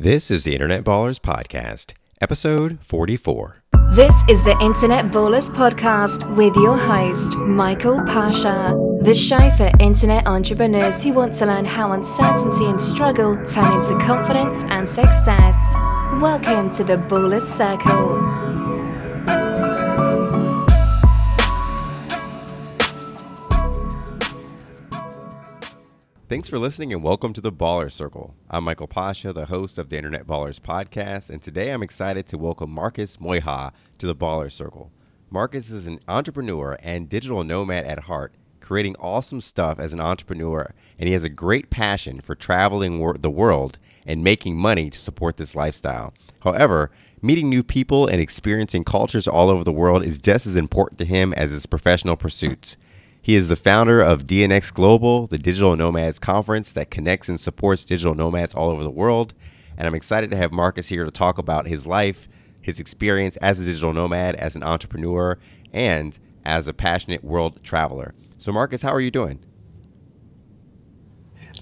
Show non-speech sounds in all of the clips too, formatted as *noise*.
This is the Internet Ballers Podcast, episode 44. This is the Internet Ballers Podcast with your host, Michael Pasha, the show for internet entrepreneurs who want to learn how uncertainty and struggle turn into confidence and success. Welcome to the Ballers Circle. Thanks for listening and welcome to the Baller Circle. I'm Michael Pasha, the host of the Internet Ballers podcast, and today I'm excited to welcome Marcus Meurer to the Baller Circle. Marcus is an entrepreneur and digital nomad at heart, creating awesome stuff as an entrepreneur, and he has a great passion for traveling wor- the world and making money to support this lifestyle. However, meeting new people and experiencing cultures all over the world is just as important to him as his professional pursuits. He is the founder of DNX Global, the digital nomads conference that connects and supports digital nomads all over the world. And I'm excited to have Marcus here to talk about his life, his experience as a digital nomad, as an entrepreneur, and as a passionate world traveler. So, Marcus, how are you doing?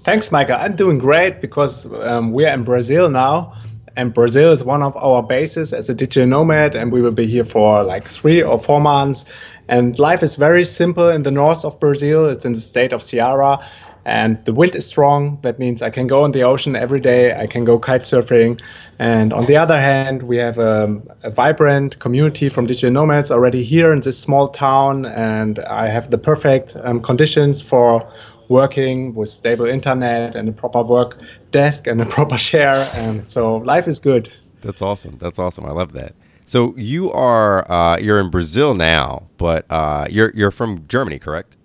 Thanks, Micah. I'm doing great because um, we are in Brazil now, and Brazil is one of our bases as a digital nomad, and we will be here for like three or four months. And life is very simple in the north of Brazil. It's in the state of Ceará, and the wind is strong. That means I can go in the ocean every day. I can go kite surfing. And on the other hand, we have a, a vibrant community from digital nomads already here in this small town, and I have the perfect um, conditions for working with stable internet and a proper work desk and a *laughs* proper chair. And so life is good. That's awesome. That's awesome. I love that. So you are uh, you're in Brazil now, but uh, you're you're from Germany, correct?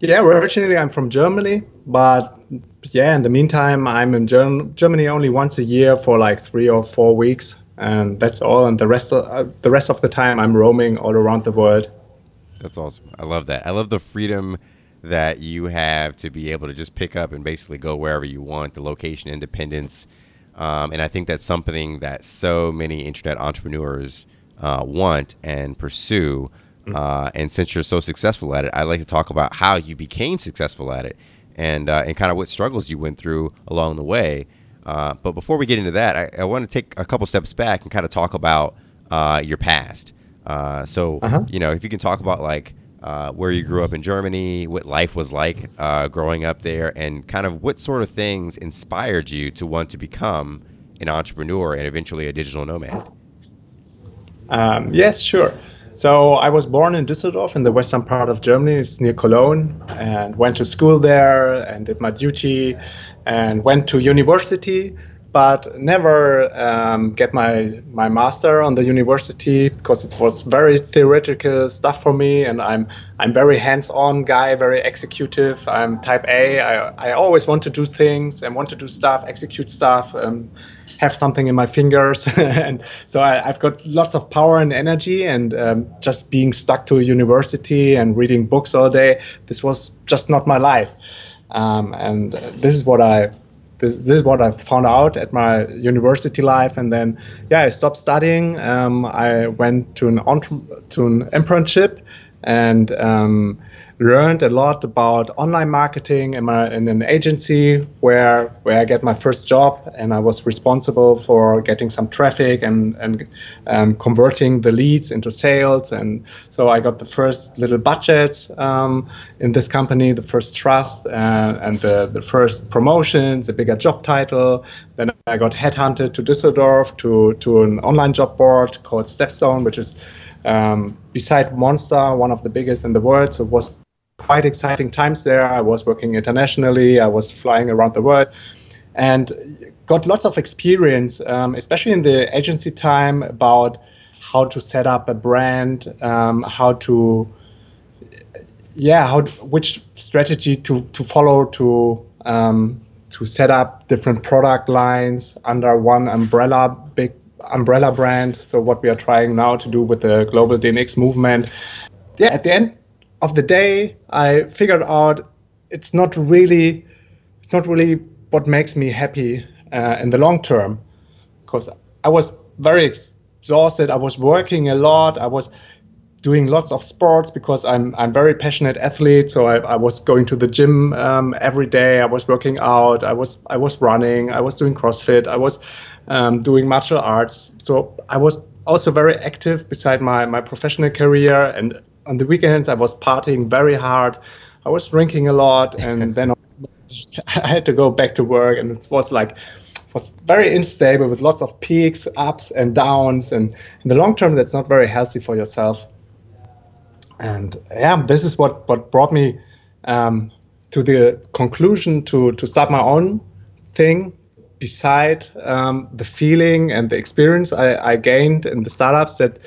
Yeah, originally I'm from Germany, but yeah, in the meantime I'm in Germ- Germany only once a year for like three or four weeks, and that's all. And the rest of uh, the rest of the time I'm roaming all around the world. That's awesome. I love that. I love the freedom that you have to be able to just pick up and basically go wherever you want. The location independence um, and I think that's something that so many internet entrepreneurs uh, want and pursue. Mm-hmm. Uh, and since you're so successful at it, I'd like to talk about how you became successful at it and, uh, and kind of what struggles you went through along the way. Uh, but before we get into that, I, I want to take a couple steps back and kind of talk about uh, your past. Uh, so, uh-huh. you know, if you can talk about like uh, where you grew up in Germany, what life was like uh, growing up there, and kind of what sort of things inspired you to want to become an entrepreneur and eventually a digital nomad. Um, yes, sure. So I was born in Düsseldorf in the western part of Germany. It's near Cologne, and went to school there and did my duty, and went to university but never um, get my my master on the university because it was very theoretical stuff for me and i'm i'm very hands-on guy very executive. I'm type a. I, I always want to do things and want to do stuff execute stuff um, have something in my fingers. *laughs* And so I, have got lots of power and energy and um, just being stuck to a university and reading books all day this was just not my life. Um, and this is what i this, this is what I found out at my university life, and then yeah, I stopped studying. Um, I went to an to an internship, and um, learned a lot about online marketing in, my, in an agency where where I get my first job, and I was responsible for getting some traffic and and um, converting the leads into sales. And so I got the first little budgets um, in this company, the first trust, uh, and the the first promotions, a bigger job title. Then I got headhunted to Düsseldorf to to an online job board called Stepstone, which is um, beside Monster, one of the biggest in the world. So it was quite exciting times there. I was working internationally, I was flying around the world, and got lots of experience, um, especially in the agency time, about how to set up a brand, um, how to, yeah, how which strategy to to follow to um, to set up different product lines under one umbrella, big umbrella brand. So what we are trying now to do with the global DNX movement. Yeah, at the end, of the day, I figured out it's not really it's not really what makes me happy uh, in the long term because I was very exhausted. I was working a lot. I was doing lots of sports because I'm I'm very passionate athlete. So I, I was going to the gym um, every day. I was working out. I was I was running. I was doing CrossFit. I was um, doing martial arts. So I was also very active beside my my professional career. And on the weekends I was partying very hard. I was drinking a lot, *laughs* and then I had to go back to work, and it was like was very unstable with lots of peaks, ups and downs, and in the long term, that's not very healthy for yourself and yeah, this is what what brought me um, to the conclusion to to start my own thing. Beside um, the feeling and the experience I, I gained in the startups, that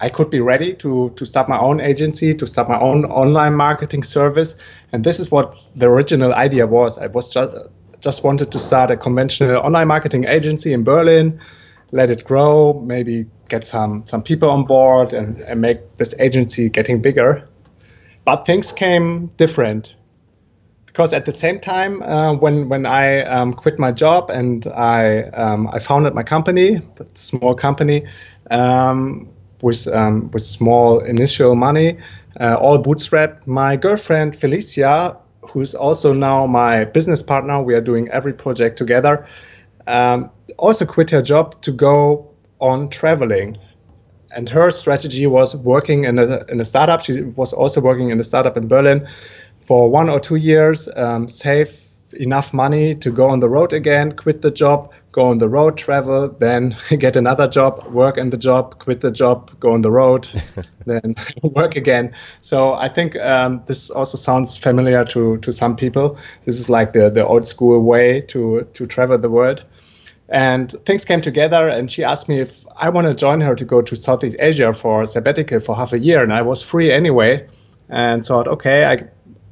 I could be ready to to start my own agency, to start my own online marketing service, and this is what the original idea was. I was just just wanted to start a conventional online marketing agency in Berlin, let it grow, maybe get some some people on board and, and make this agency getting bigger. But things came different because at the same time, uh, when when I um, quit my job and I um, I founded my company, a small company, um, with um, with small initial money, uh, all bootstrapped. My girlfriend Felicia, who's also now my business partner, we are doing every project together. Um, also quit her job to go on traveling. And her strategy was working in a, in a startup. She was also working in a startup in Berlin for one or two years, um, save enough money to go on the road again, quit the job, go on the road, travel, then *laughs* get another job, work in the job, quit the job, go on the road, *laughs* then *laughs* work again. So I think um, this also sounds familiar to, to some people. This is like the, the old school way to, to travel the world. And things came together, and she asked me if I want to join her to go to Southeast Asia for sabbatical for half a year, and I was free anyway, and thought, okay, I,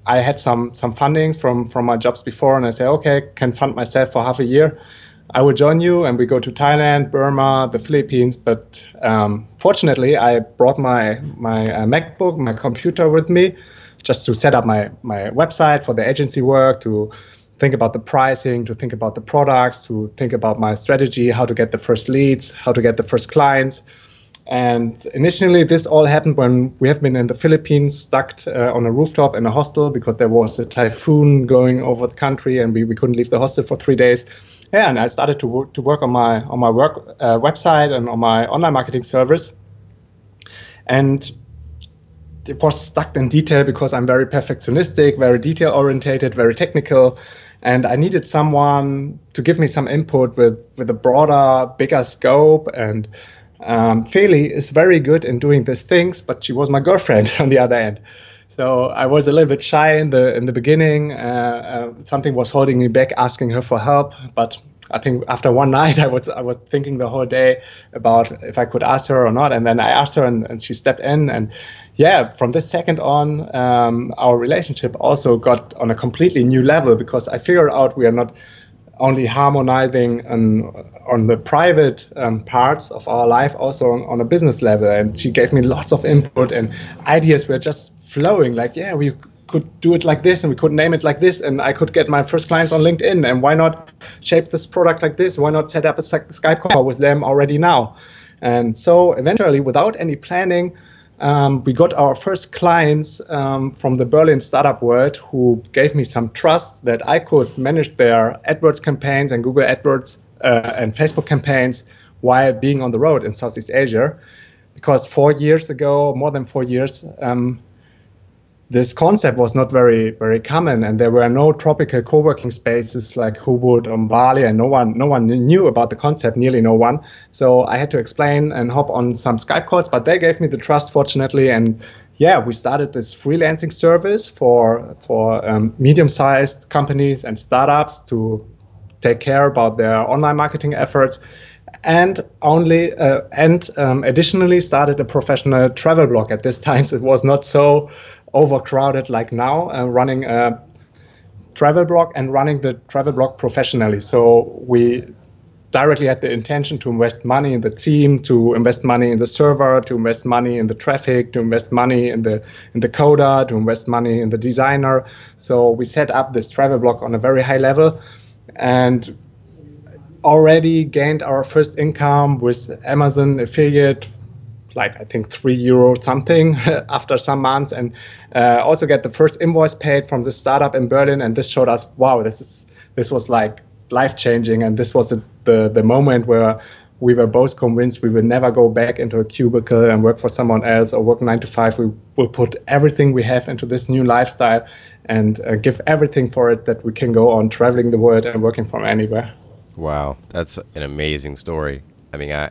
I had some some fundings from from my jobs before, and I said, okay, can fund myself for half a year. I will join you, and we go to Thailand, Burma, the Philippines. But um, fortunately, I brought my my uh, MacBook, my computer with me, just to set up my my website for the agency work to think about the pricing, to think about the products, to think about my strategy, how to get the first leads, how to get the first clients. And initially, this all happened when we have been in the Philippines, stuck uh, on a rooftop in a hostel because there was a typhoon going over the country, and we, we couldn't leave the hostel for three days. Yeah, and I started to work to work on my on my work uh, website and on my online marketing service. And it was stuck in detail because I'm very perfectionistic, very detail orientated, very technical and I needed someone to give me some input with with a broader, bigger scope. And um, Feli is very good in doing these things, but she was my girlfriend *laughs* on the other end. So I was a little bit shy in the in the beginning. Uh, uh, something was holding me back, asking her for help. But I think after one *laughs* night, I was I was thinking the whole day about if I could ask her or not. And then I asked her, and, and she stepped in. And yeah, from this second on, um, our relationship also got on a completely new level because I figured out we are not only harmonizing on, on the private um, parts of our life, also on, on, a business level. And she gave me lots of input and ideas were just flowing. Like, yeah, we could do it like this and we could name it like this and I could get my first clients on LinkedIn. And why not shape this product like this? Why not set up a Skype call with them already now? And so eventually, without any planning, um, we got our first clients um, from the Berlin startup world who gave me some trust that I could manage their AdWords campaigns and Google AdWords uh, and Facebook campaigns while being on the road in Southeast Asia. Because four years ago, more than four years, um, this concept was not very very common and there were no tropical co-working spaces like Ubud or Bali and no one no one knew about the concept nearly no one. So I had to explain and hop on some Skype calls but they gave me the trust fortunately and yeah we started this freelancing service for for um, medium-sized companies and startups to take care about their online marketing efforts and only uh, and um, additionally started a professional travel blog. At this *laughs* time so it was not so overcrowded like now, uh, running a travel blog and running the travel blog professionally. So we directly had the intention to invest money in the team, to invest money in the server, to invest money in the traffic, to invest money in the in the coder, to invest money in the designer. So we set up this travel blog on a very high level and already gained our first income with Amazon affiliate like I think three euro something *laughs* after some months, and uh, also get the first invoice paid from the startup in Berlin. And this showed us, wow, this is this was like life changing, and this was the, the the moment where we were both convinced we will never go back into a cubicle and work for someone else or work nine to five. We will put everything we have into this new lifestyle and uh, give everything for it that we can go on traveling the world and working from anywhere. Wow, that's an amazing story. I mean, I, I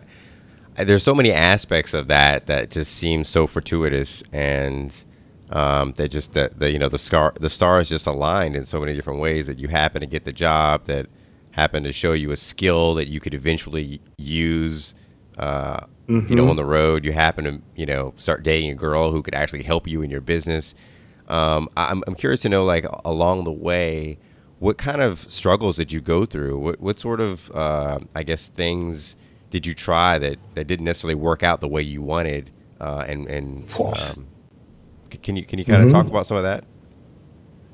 there's so many aspects of that that just seem so fortuitous and um, they just that the you know the star the stars just aligned in so many different ways that you happen to get the job that happened to show you a skill that you could eventually use. Uh, mm-hmm. You know, mm-hmm. on the road, you happen to you know start dating a girl who could actually help you in your business. Um, I'm I'm curious to know, like along the way, what kind of struggles did you go through? What what sort of uh, I guess things did you try that that didn't necessarily work out the way you wanted? Uh, and and um, can you can you kind of mm-hmm. talk about some of that?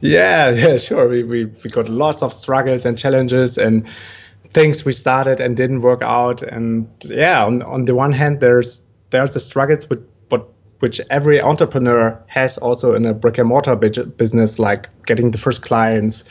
Yeah, *laughs* yeah, sure. We, we, we got lots of struggles and challenges and things we started and didn't work out. And yeah, on, on the one hand, there's there's the struggles with which every entrepreneur has also in a brick and mortar business, like getting the first clients,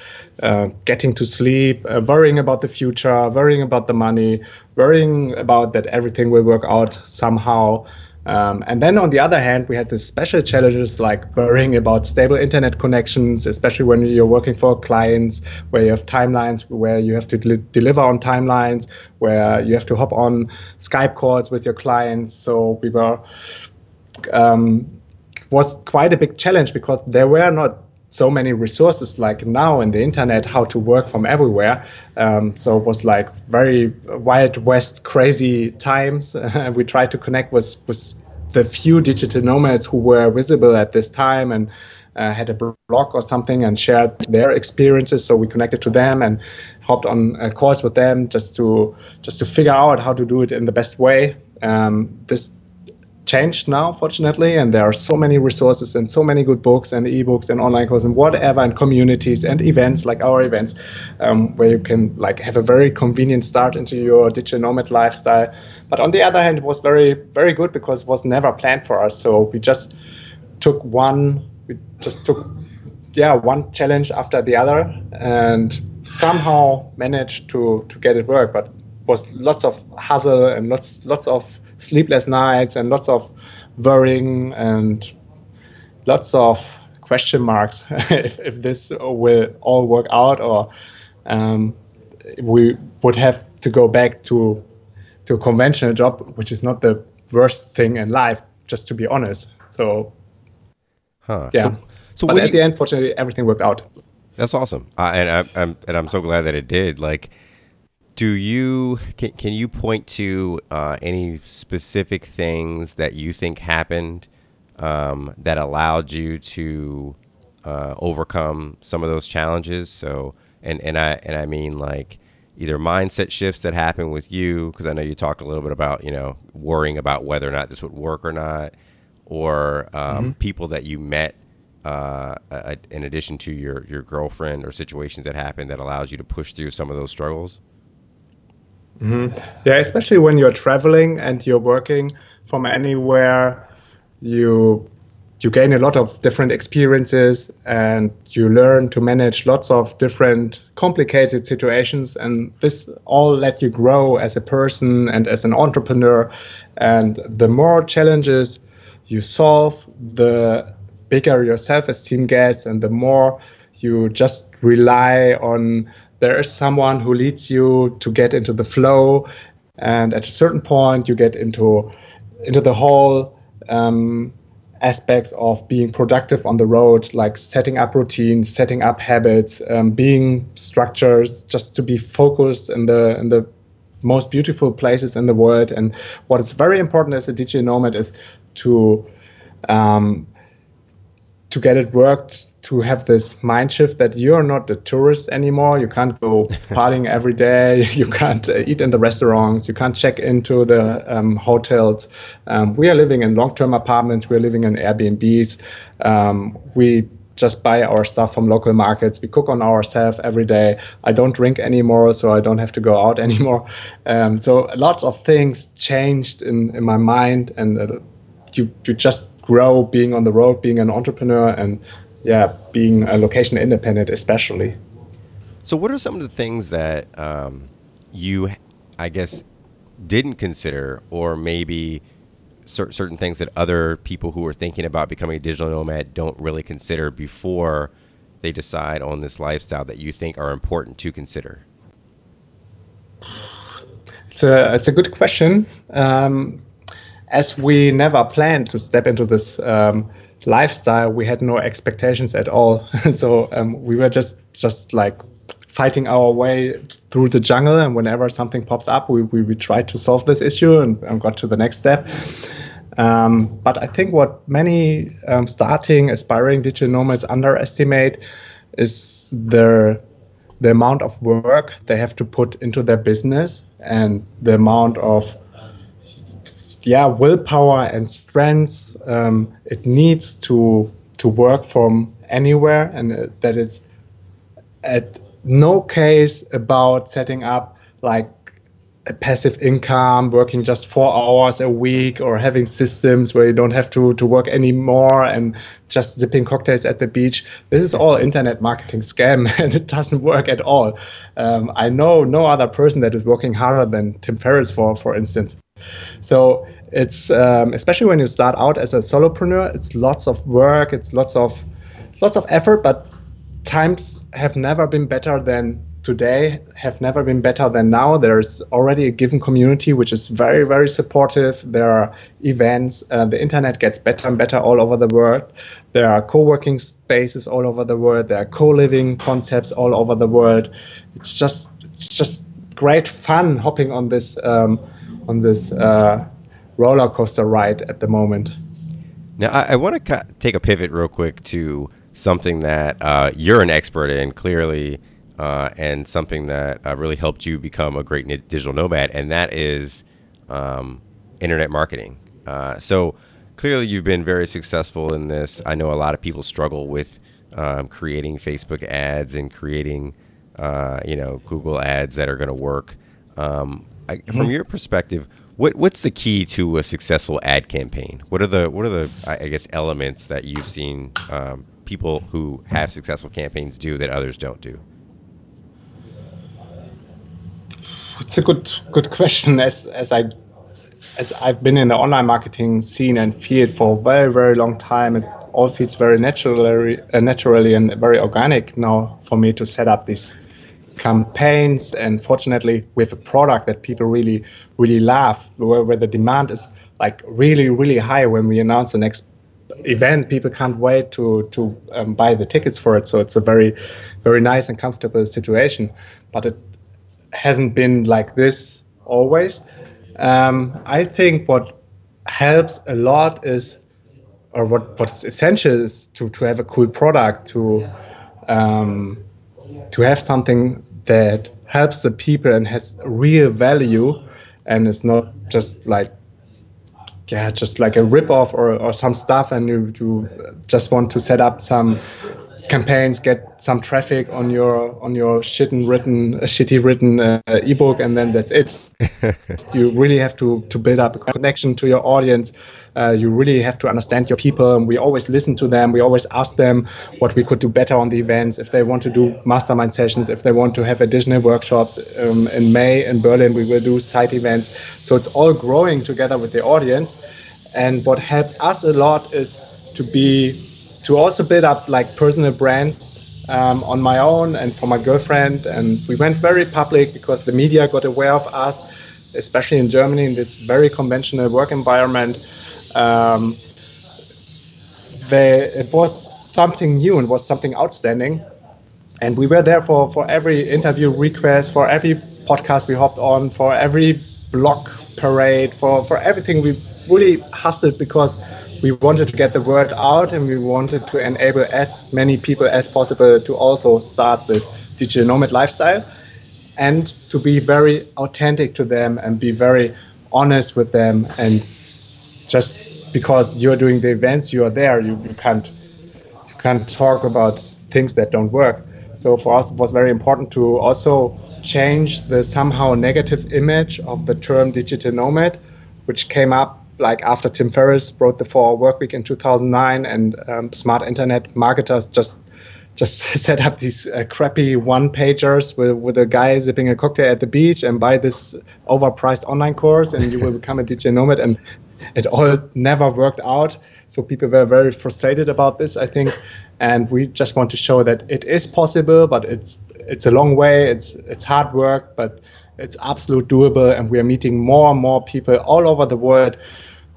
uh, getting to sleep, uh, worrying about the future, worrying about the money, worrying about that everything will work out somehow. Um, and then on the other hand, we had the special challenges like worrying about stable internet connections, especially when you're working for clients where you have timelines where you have to del- deliver on timelines, where you have to hop on Skype calls with your clients. So we were um, was quite a big challenge because there were not so many resources like now in the internet how to work from everywhere. Um, so it was like very wild west crazy times. *laughs* We tried to connect with with the few digital nomads who were visible at this time and uh, had a blog or something and shared their experiences. So we connected to them and hopped on uh, calls with them just to just to figure out how to do it in the best way. Um, this changed now, fortunately, and there are so many resources and so many good books and ebooks and online courses and whatever, and communities and events like our events, um, where you can like have a very convenient start into your digital nomad lifestyle. But on the other hand, it was very very good because it was never planned for us. So we just took one, we just took yeah one challenge after the other, and somehow managed to to get it work. But was lots of hustle and lots lots of sleepless nights and lots of worrying and lots of question marks *laughs* if, if this will all work out or um, we would have to go back to to a conventional job, which is not the worst thing in life, just to be honest. So, huh. yeah. So, so but at you, the end, fortunately, everything worked out. That's awesome, uh, and I, I'm and I'm so glad that it did. Like, do you can, can you point to uh, any specific things that you think happened um, that allowed you to uh, overcome some of those challenges? So, and and I and I mean like either mindset shifts that happen with you because I know you talked a little bit about you know worrying about whether or not this would work or not, or um, mm-hmm. people that you met uh, in addition to your your girlfriend or situations that happened that allows you to push through some of those struggles. Mm-hmm. Yeah, especially when you're traveling and you're working from anywhere, you you gain a lot of different experiences and you learn to manage lots of different complicated situations and this all let you grow as a person and as an entrepreneur and the more challenges you solve the bigger your self-esteem gets and the more you just rely on there is someone who leads you to get into the flow and at a certain point you get into into the whole um, aspects of being productive on the road like setting up routines setting up habits um, being structures just to be focused in the in the most beautiful places in the world. And what is very important as a digital nomad is to um, to get it worked to have this mind shift that you're not a tourist anymore. You can't go *laughs* partying every day. *laughs* You can't uh, eat in the restaurants. You can't check into the um, hotels. Um, we are living in long-term apartments. We're living in Airbnbs. Um, we just buy our stuff from local markets. We cook on ourselves every day. I don't drink anymore, so I don't have to go out *laughs* anymore. Um, so lots of things changed in, in my mind, and uh, you you just grow being on the road, being an entrepreneur, and yeah, being a location independent, especially. So, what are some of the things that um, you, I guess, didn't consider, or maybe cer- certain things that other people who are thinking about becoming a digital nomad don't really consider before they decide on this lifestyle that you think are important to consider? It's a it's a good question. Um, as we never planned to step into this um, lifestyle, we had no expectations at all. *laughs* so um, we were just just like fighting our way through the jungle and whenever something pops up we, we, we try to solve this issue and, and got to the next step um, but i think what many um, starting aspiring digital nomads underestimate is their the amount of work they have to put into their business and the amount of yeah willpower and strength um, it needs to to work from anywhere and uh, that it's at no case about setting up like a passive income, working just four hours a week, or having systems where you don't have to, to work anymore and just zipping cocktails at the beach. This is all internet marketing scam *laughs* and it doesn't work at all. Um, I know no other person that is working harder than Tim Ferriss, for, for instance. So it's um, especially when you start out as a solopreneur, it's lots of work, it's lots of lots of effort, but times have never been better than today have never been better than now. There's already a given community which is very very supportive. There are events uh, the internet gets better and better all over the world. There are co-working spaces all over the world. There are co-living concepts all over the world. It's just it's just great fun hopping on this um, on this uh, roller coaster ride at the moment now i, I want to take a pivot real quick to something that uh, you're an expert in, clearly, uh, and something that uh, really helped you become a great digital nomad, and that is um, internet marketing. Uh, so clearly, you've been very successful in this. I know a lot of people struggle with um, creating Facebook ads and creating, uh, you know, Google ads that are going to work. Um, I, mm-hmm. From your perspective, what what's the key to a successful ad campaign? What are the what are the I guess elements that you've seen um, people who have successful campaigns do that others don't do? It's a good good question. As as I as I've been in the online marketing scene and field for a very very long time, it all feels very naturally uh, naturally and very organic now for me to set up these campaigns. And fortunately, with a product that people really really love, where, where the demand is like really really high when we announce the next event, people can't wait to to um, buy the tickets for it. So it's a very, very nice and comfortable situation. But it hasn't been like this always. Um, I think what helps a lot is, or what what's essential is to to have a cool product to um, to have something that helps the people and has real value and it's not just like yeah, just like a rip off or, or some stuff, and you, you just want to set up some campaigns, get some traffic on your on your shitty written uh, shitty written uh, ebook, and then that's it. *laughs* you really have to to build up a connection to your audience. Uh, you really have to understand your people. And we always listen to them. We always ask them what we could do better on the events. If they want to do mastermind sessions, if they want to have additional workshops um, in May in Berlin, we will do site events. So it's all growing together with the audience. And what helped us a lot is to be to also build up like personal brands um, on my own and for my girlfriend. And we went very public because the media got aware of us, especially in Germany in this very conventional work environment. Um, they, it was something new and was something outstanding. And we were there for, for every interview request, for every podcast we hopped on, for every blog parade, for, for everything we really hustled because we wanted to get the word out and we wanted to enable as many people as possible to also start this digital nomad lifestyle and to be very authentic to them and be very honest with them and just because you're doing the events you are there you, you can't you can't talk about things that don't work. So for us it was very important to also change the somehow negative image of the term digital nomad which came up like after Tim Ferriss wrote the Four Hour Work Week in 2009, and um, smart internet marketers just just *laughs* set up these uh, crappy one pagers with, with a guy sipping a cocktail at the beach and buy this overpriced online course and you will *laughs* become a digital nomad. And it all never worked out. So people were very frustrated about this i think. And we just want to show that it is possible but it's it's a long way. It's it's hard work but it's absolute doable and we are meeting more and more people all over the world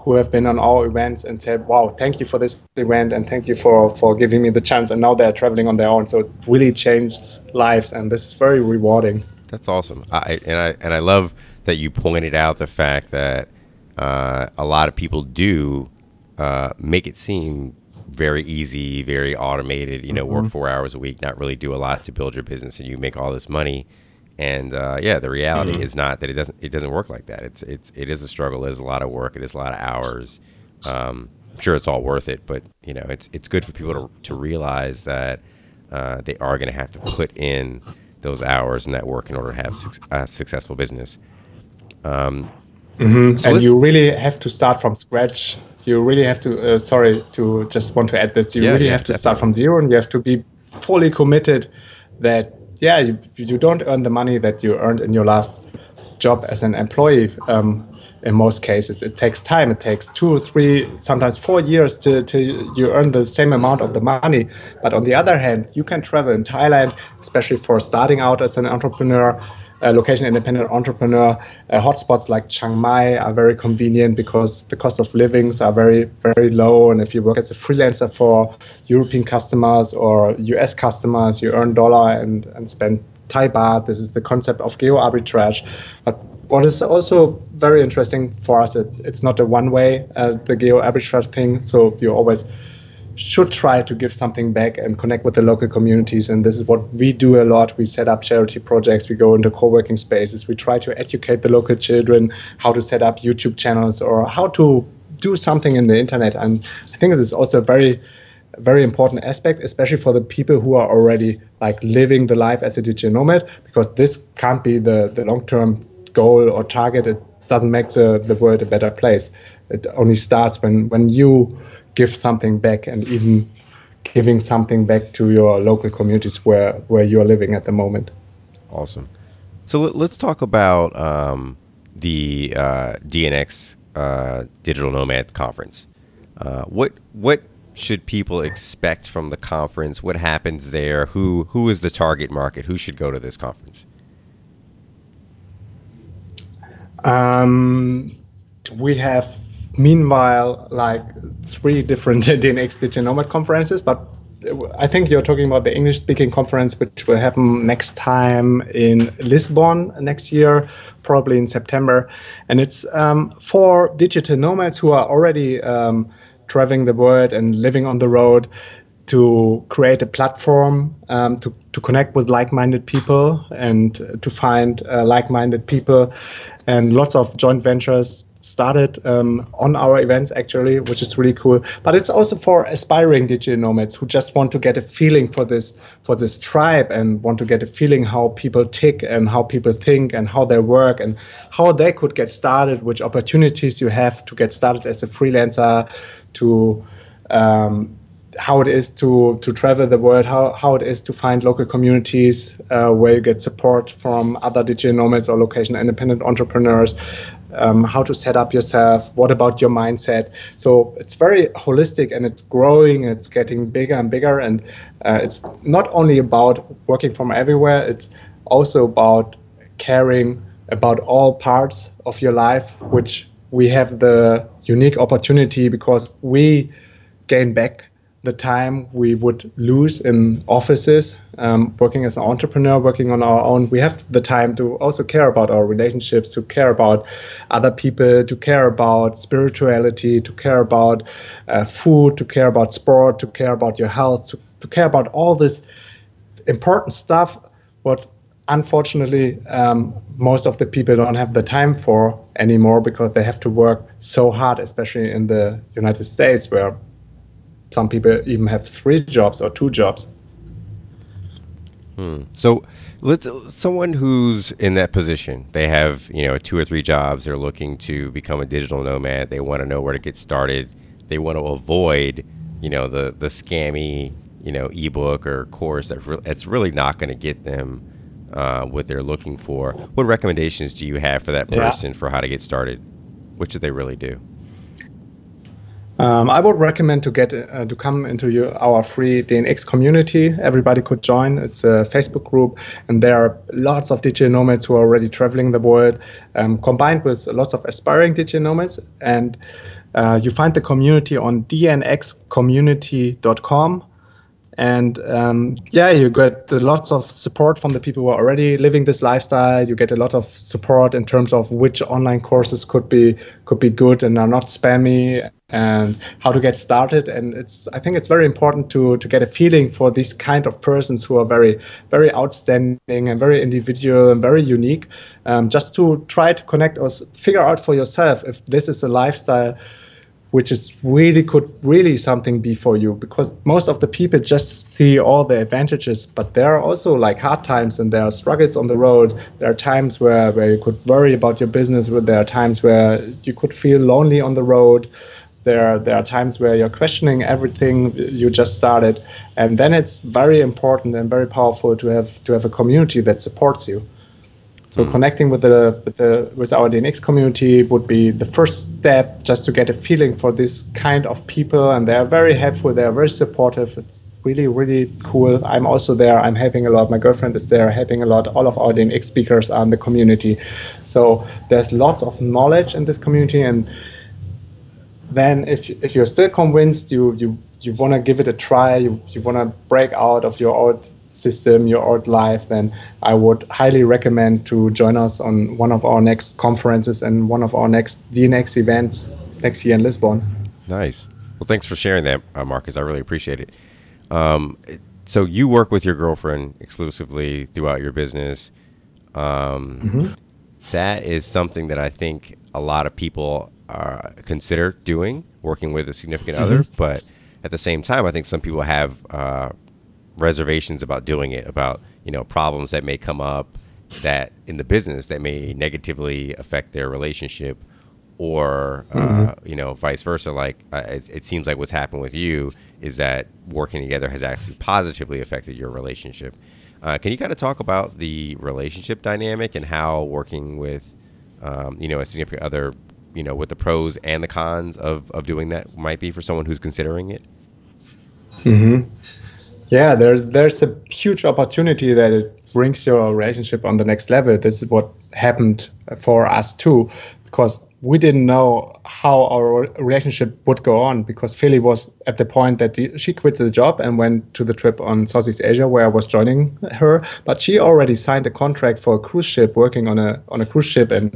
who have been on our events and said, "Wow, thank you for this event and thank you for for giving me the chance." And now they're traveling on their own, so it really changed lives, and this is very rewarding. That's awesome. I and I and I love that you pointed out the fact that uh, a lot of people do uh, make it seem very easy, very automated. You know, mm-hmm. work four hours a week, not really do a lot to build your business, and you make all this money and uh, yeah, the reality mm-hmm. is not that it doesn't it doesn't work like that. It's it's it is a struggle. It is a lot of work. It is a lot of hours. Um, I'm sure it's all worth it, but you know, it's it's good for people to to realize that uh, they are going to have to put in those hours and that work in order to have su- a successful business. Um, mm-hmm. so and you really have to start from scratch. You really have to. Uh, sorry to just want to add this. You yeah, really yeah, have to definitely. start from zero, and you have to be fully committed that yeah, you, you don't earn the money that you earned in your last job as an employee. Um, in most cases, it takes time. It takes two, three, sometimes four years to, to you earn the same amount of the money. But on the other hand, you can travel in Thailand, especially for starting out as an entrepreneur location independent entrepreneur. Uh, hotspots like Chiang Mai are very convenient because the cost of livings are very, very low. And if you work as a freelancer for European customers or US customers, you earn dollar and, and spend Thai baht. This is the concept of geo arbitrage. But what is also very interesting for us, it, it's not a one way, uh, the geo arbitrage thing. So you always should try to give something back and connect with the local communities. And this is what we do a lot. We set up charity projects, we go into co working spaces, we try to educate the local children how to set up YouTube channels or how to do something in the internet. And I think this is also a very very important aspect, especially for the people who are already like living the life as a digital nomad, because this can't be the, the long term goal or target. It doesn't make the, the world a better place. It only starts when, when you give something back and even giving something back to your local communities where, where you're living at the moment. Awesome. So let's talk about um, the uh, DNX uh, Digital Nomad Conference. Uh, what what should people expect from the conference? What happens there? Who who is the target market? Who should go to this conference? Um, we have meanwhile like three different *laughs* DNX Digital Nomad conferences, but I think you're talking about the English speaking conference, which will happen next time in Lisbon next year, probably in September. And it's um, for digital nomads who are already um, traveling the world and living on the road to create a platform um, to, to connect with like-minded people and to find uh, like-minded people and lots of joint ventures started um, on our events actually, which is really cool. But it's also for aspiring digital nomads who just want to get a feeling for this for this tribe and want to get a feeling how people tick and how people think and how they work and how they could get started, which opportunities you have to get started as a freelancer, to um, how it is to to travel the world, how, how it is to find local communities uh, where you get support from other digital nomads or location independent entrepreneurs, um, how to set up yourself, what about your mindset. So it's very holistic and it's growing, it's getting bigger and bigger. And uh, it's not only about working from everywhere, it's also about caring about all parts of your life, which we have the unique opportunity because we gain back the time we would lose in offices, um, working as an entrepreneur, working on our own, we have the time to also care about our relationships, to care about other people, to care about spirituality, to care about uh, food, to care about sport, to care about your health, to, to care about all this important stuff. What unfortunately um, most of the people don't have the time for anymore because they have to work so hard, especially in the United States where some people even have three jobs or two jobs. Hmm. So, let's someone who's in that position. They have you know two or three jobs. They're looking to become a digital nomad. They want to know where to get started. They want to avoid you know the the scammy you know ebook or course that re- that's really not going to get them uh, what they're looking for. What recommendations do you have for that person yeah. for how to get started? What should they really do? Um, I would recommend to get uh, to come into your, our free DNX community. Everybody could join. It's a Facebook group, and there are lots of digital nomads who are already traveling the world, um, combined with lots of aspiring digital nomads. And uh, you find the community on dnxcommunity.com and um, yeah you get lots of support from the people who are already living this lifestyle you get a lot of support in terms of which online courses could be could be good and are not spammy and how to get started. And it's i think it's very important to to get a feeling for these kind of persons who are very very outstanding and very individual and very unique um, just to try to connect or figure out for yourself if this is a lifestyle which is really could really something be for you. Because most of the people just see all the advantages but there are also like hard times and there are struggles on the road. There are times where, where you could worry about your business there are times where you could feel lonely on the road there there are times where you're questioning everything you just started and then it's very important and very powerful to have to have a community that supports you so mm. connecting with the with the with our DNX community would be the first step, just to get a feeling for this kind of people, and they are very helpful. They are very supportive. It's really really cool. I'm also there. I'm helping a lot. My girlfriend is there, helping a lot. All of our DNX speakers are in the community, so there's lots of knowledge in this community. And then if if you're still convinced, you you you want to give it a try. You you want to break out of your old system, your old life, then I would highly recommend to join us on one of our next conferences and one of our next DNX events next year in Lisbon. Nice. Well, thanks for sharing that, uh, Marcus. I really appreciate it. Um, so you work with your girlfriend exclusively throughout your business. Um, mm-hmm. that is something that I think a lot of people are, consider doing, working with a significant mm-hmm. other. But at the same time, I think some people have uh, reservations about doing it, about you know problems that may come up that in the business that may negatively affect their relationship, or uh, mm-hmm. uh, you know vice versa. Like uh, it, it, seems like what's happened with you is that working together has actually positively affected your relationship. Uh, can you kind of talk about the relationship dynamic and how working with um, you know a significant other, you know, what the pros and the cons of of doing that might be for someone who's considering it? Hmm. Yeah, there's there's a huge opportunity that it brings your relationship on the next level. This is what happened for us too, because we didn't know how our relationship would go on because Feli was at the point that she quit the job and went to the trip on Southeast Asia where I was joining her. But she already signed a contract for a cruise ship, working on a on a cruise ship and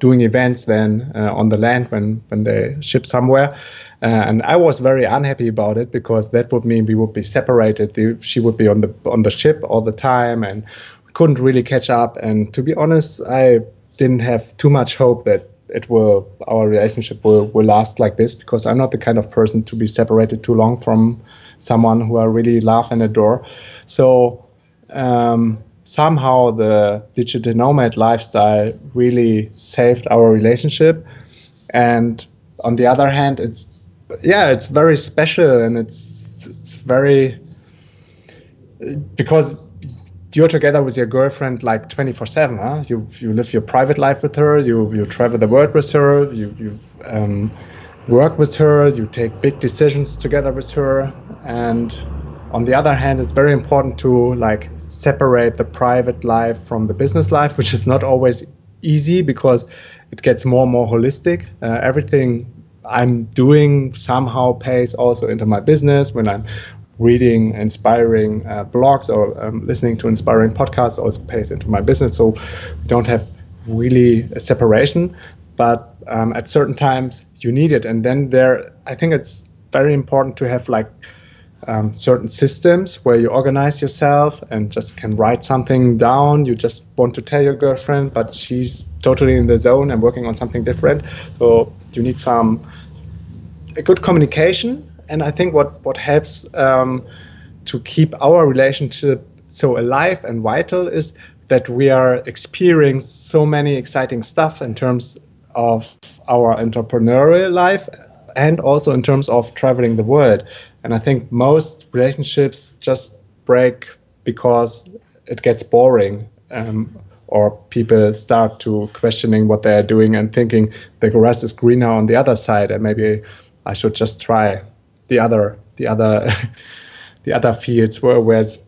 doing events then uh, on the land when when they ship somewhere. Uh, and I was very unhappy about it because that would mean we would be separated. The, she would be on the on the ship all the time, and couldn't really catch up. And to be honest, I didn't have too much hope that it will our relationship will, will last like this because I'm not the kind of person to be separated too long from someone who I really love and adore. So um, somehow the digital nomad lifestyle really saved our relationship. And on the other hand, it's yeah, it's very special and it's it's very because you're together with your girlfriend like 24 7 huh? you you live your private life with her you you travel the world with her you you um, work with her you take big decisions together with her. And on the other hand it's very important to like separate the private life from the business life which is not always easy because it gets more and more holistic. Uh, everything I'm doing somehow pays also into my business. When I'm reading inspiring uh, blogs or um, listening to inspiring podcasts also pays into my business. So we don't have really a separation, but um, at certain times you need it. And then there, I think it's very important to have like um, certain systems where you organize yourself and just can write something down. You just want to tell your girlfriend, but she's totally in the zone and working on something different. So you need some a good communication. And I think what what helps um, to keep our relationship so alive and vital is that we are experiencing so many exciting stuff in terms of our entrepreneurial life and also in terms of traveling the world. And I think most relationships just break because it gets boring um, or people start to questioning what they're doing and thinking the grass is greener on the other side and maybe I should just try the other the other *laughs* the other fields where, where it's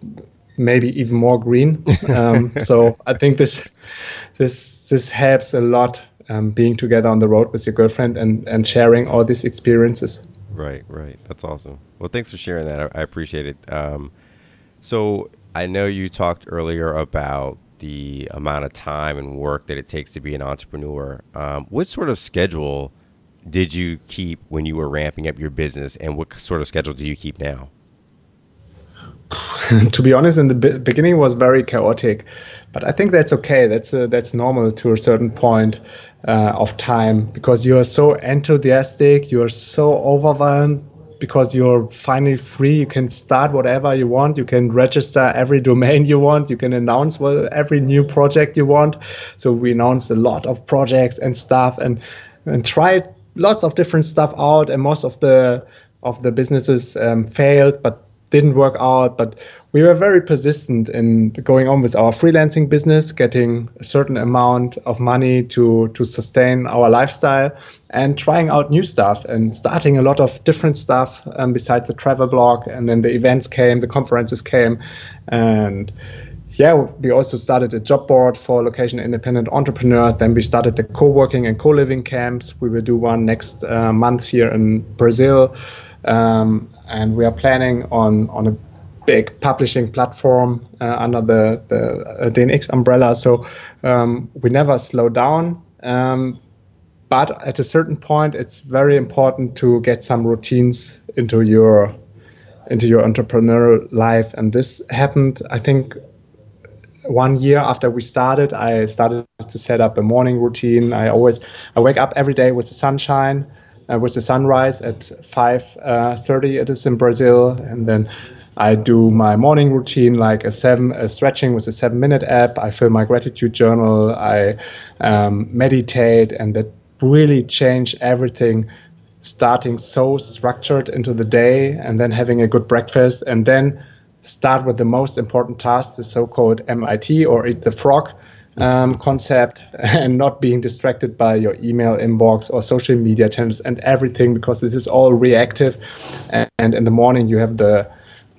maybe even more green. Um, *laughs* so I think this this this helps a lot um, being together on the road with your girlfriend and and sharing all these experiences. Right, right. That's awesome. Well, thanks for sharing that. I, I appreciate it. Um, so I know you talked earlier about the amount of time and work that it takes to be an entrepreneur. Um, what sort of schedule did you keep when you were ramping up your business, and what sort of schedule do you keep now? *laughs* to be honest, in the be- beginning was very chaotic, but I think that's okay. That's uh, that's normal to a certain point uh, of time because you are so enthusiastic, you are so overwhelmed because you're finally free. You can start whatever you want. You can register every domain you want. You can announce well, every new project you want. So we announced a lot of projects and stuff and and tried lots of different stuff out. And most of the of the businesses um, failed, but didn't work out. But we were very persistent in going on with our freelancing business, getting a certain amount of money to to sustain our lifestyle, and trying out new stuff and starting a lot of different stuff um, besides the travel blog. And then the events came, the conferences came, and yeah, we also started a job board for location independent entrepreneurs. Then we started the co-working and co-living camps. We will do one next uh, month here in Brazil. Um, and we are planning on on a big publishing platform uh, under the the uh, DNX umbrella. So um, we never slow down. Um, but at a certain point, it's very important to get some routines into your into your entrepreneurial life, and this happened, I think, one year after we started. I started to set up a morning routine. I always I wake up every day with the sunshine uh, with the sunrise at 5:30. Uh, it is in Brazil, and then I do my morning routine like a seven a stretching with a seven minute app. I fill my gratitude journal. I um, meditate, and that really changed everything. Starting so structured into the day, and then having a good breakfast, and then start with the most important task, the so-called MIT or eat the frog um, concept *laughs* and not being distracted by your email inbox or social media channels and everything because this is all reactive. And in the morning you have the,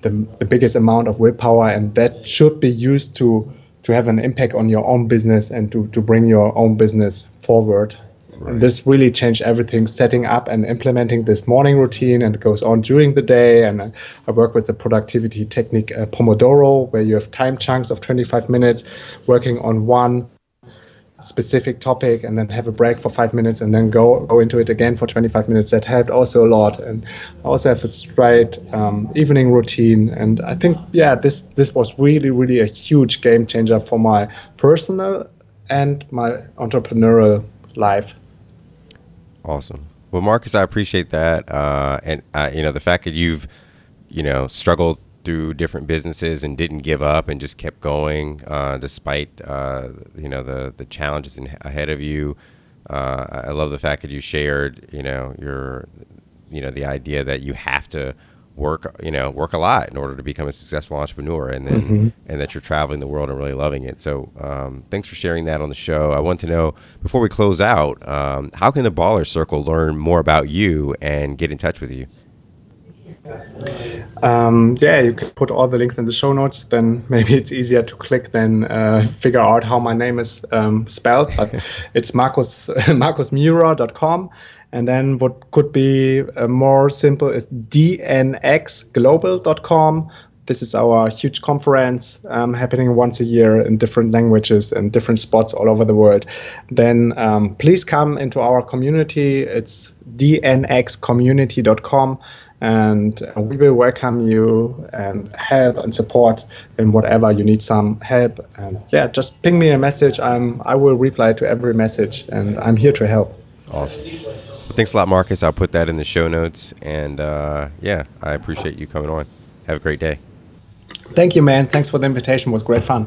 the, the biggest amount of willpower and that should be used to to have an impact on your own business and to, to bring your own business forward Right. This really changed everything, setting up and implementing this morning routine, and it goes on during the day. And I work with the productivity technique uh, Pomodoro, where you have time chunks of 25 minutes working on one specific topic and then have a break for five minutes and then go go into it again for 25 minutes that helped also a lot and I also have a straight um, evening routine and I think yeah this this was really really a huge game changer for my personal and my entrepreneurial life Awesome. Well, Marcus, I appreciate that, uh, and uh, you know the fact that you've, you know, struggled through different businesses and didn't give up and just kept going uh, despite uh, you know the the challenges in, ahead of you. Uh, I love the fact that you shared, you know, your, you know, the idea that you have to work you know work a lot in order to become a successful entrepreneur and then mm-hmm. and that you're traveling the world and really loving it so um, thanks for sharing that on the show i want to know before we close out um, how can the baller circle learn more about you and get in touch with you um, yeah, you can put all the links in the show notes. Then maybe it's easier to click than uh, figure out how my name is um, spelled. But *laughs* it's Marcus *laughs* marcusmeurer.com. And then what could be uh, more simple is dnxglobal.com. This is our huge conference um, happening once a year in different languages and different spots all over the world. Then um, please come into our community. It's dnxcommunity.com and we will welcome you and help and support in whatever you need some help. And yeah, just ping me a message. I'm I will reply to every message, and I'm here to help. Awesome. Thanks a lot, Marcus. I'll put that in the show notes. And uh, yeah, I appreciate you coming on. Have a great day. Thank you, man. Thanks for the invitation. It was great fun.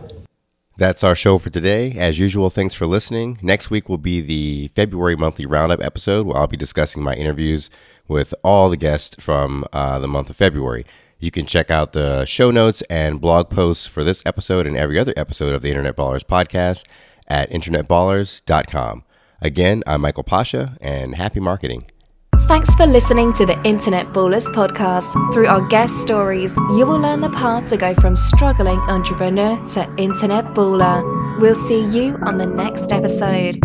That's our show for today. As usual, thanks for listening. Next week will be the February monthly roundup episode where I'll be discussing my interviews with all the guests from uh, the month of February. You can check out the show notes and blog posts for this episode and every other episode of the Internet Ballers podcast at internetballers.com. Again, I'm Michael Pasha, and happy marketing. Thanks for listening to the Internet Ballers podcast. Through our guest stories, you will learn the path to go from struggling entrepreneur to internet baller. We'll see you on the next episode.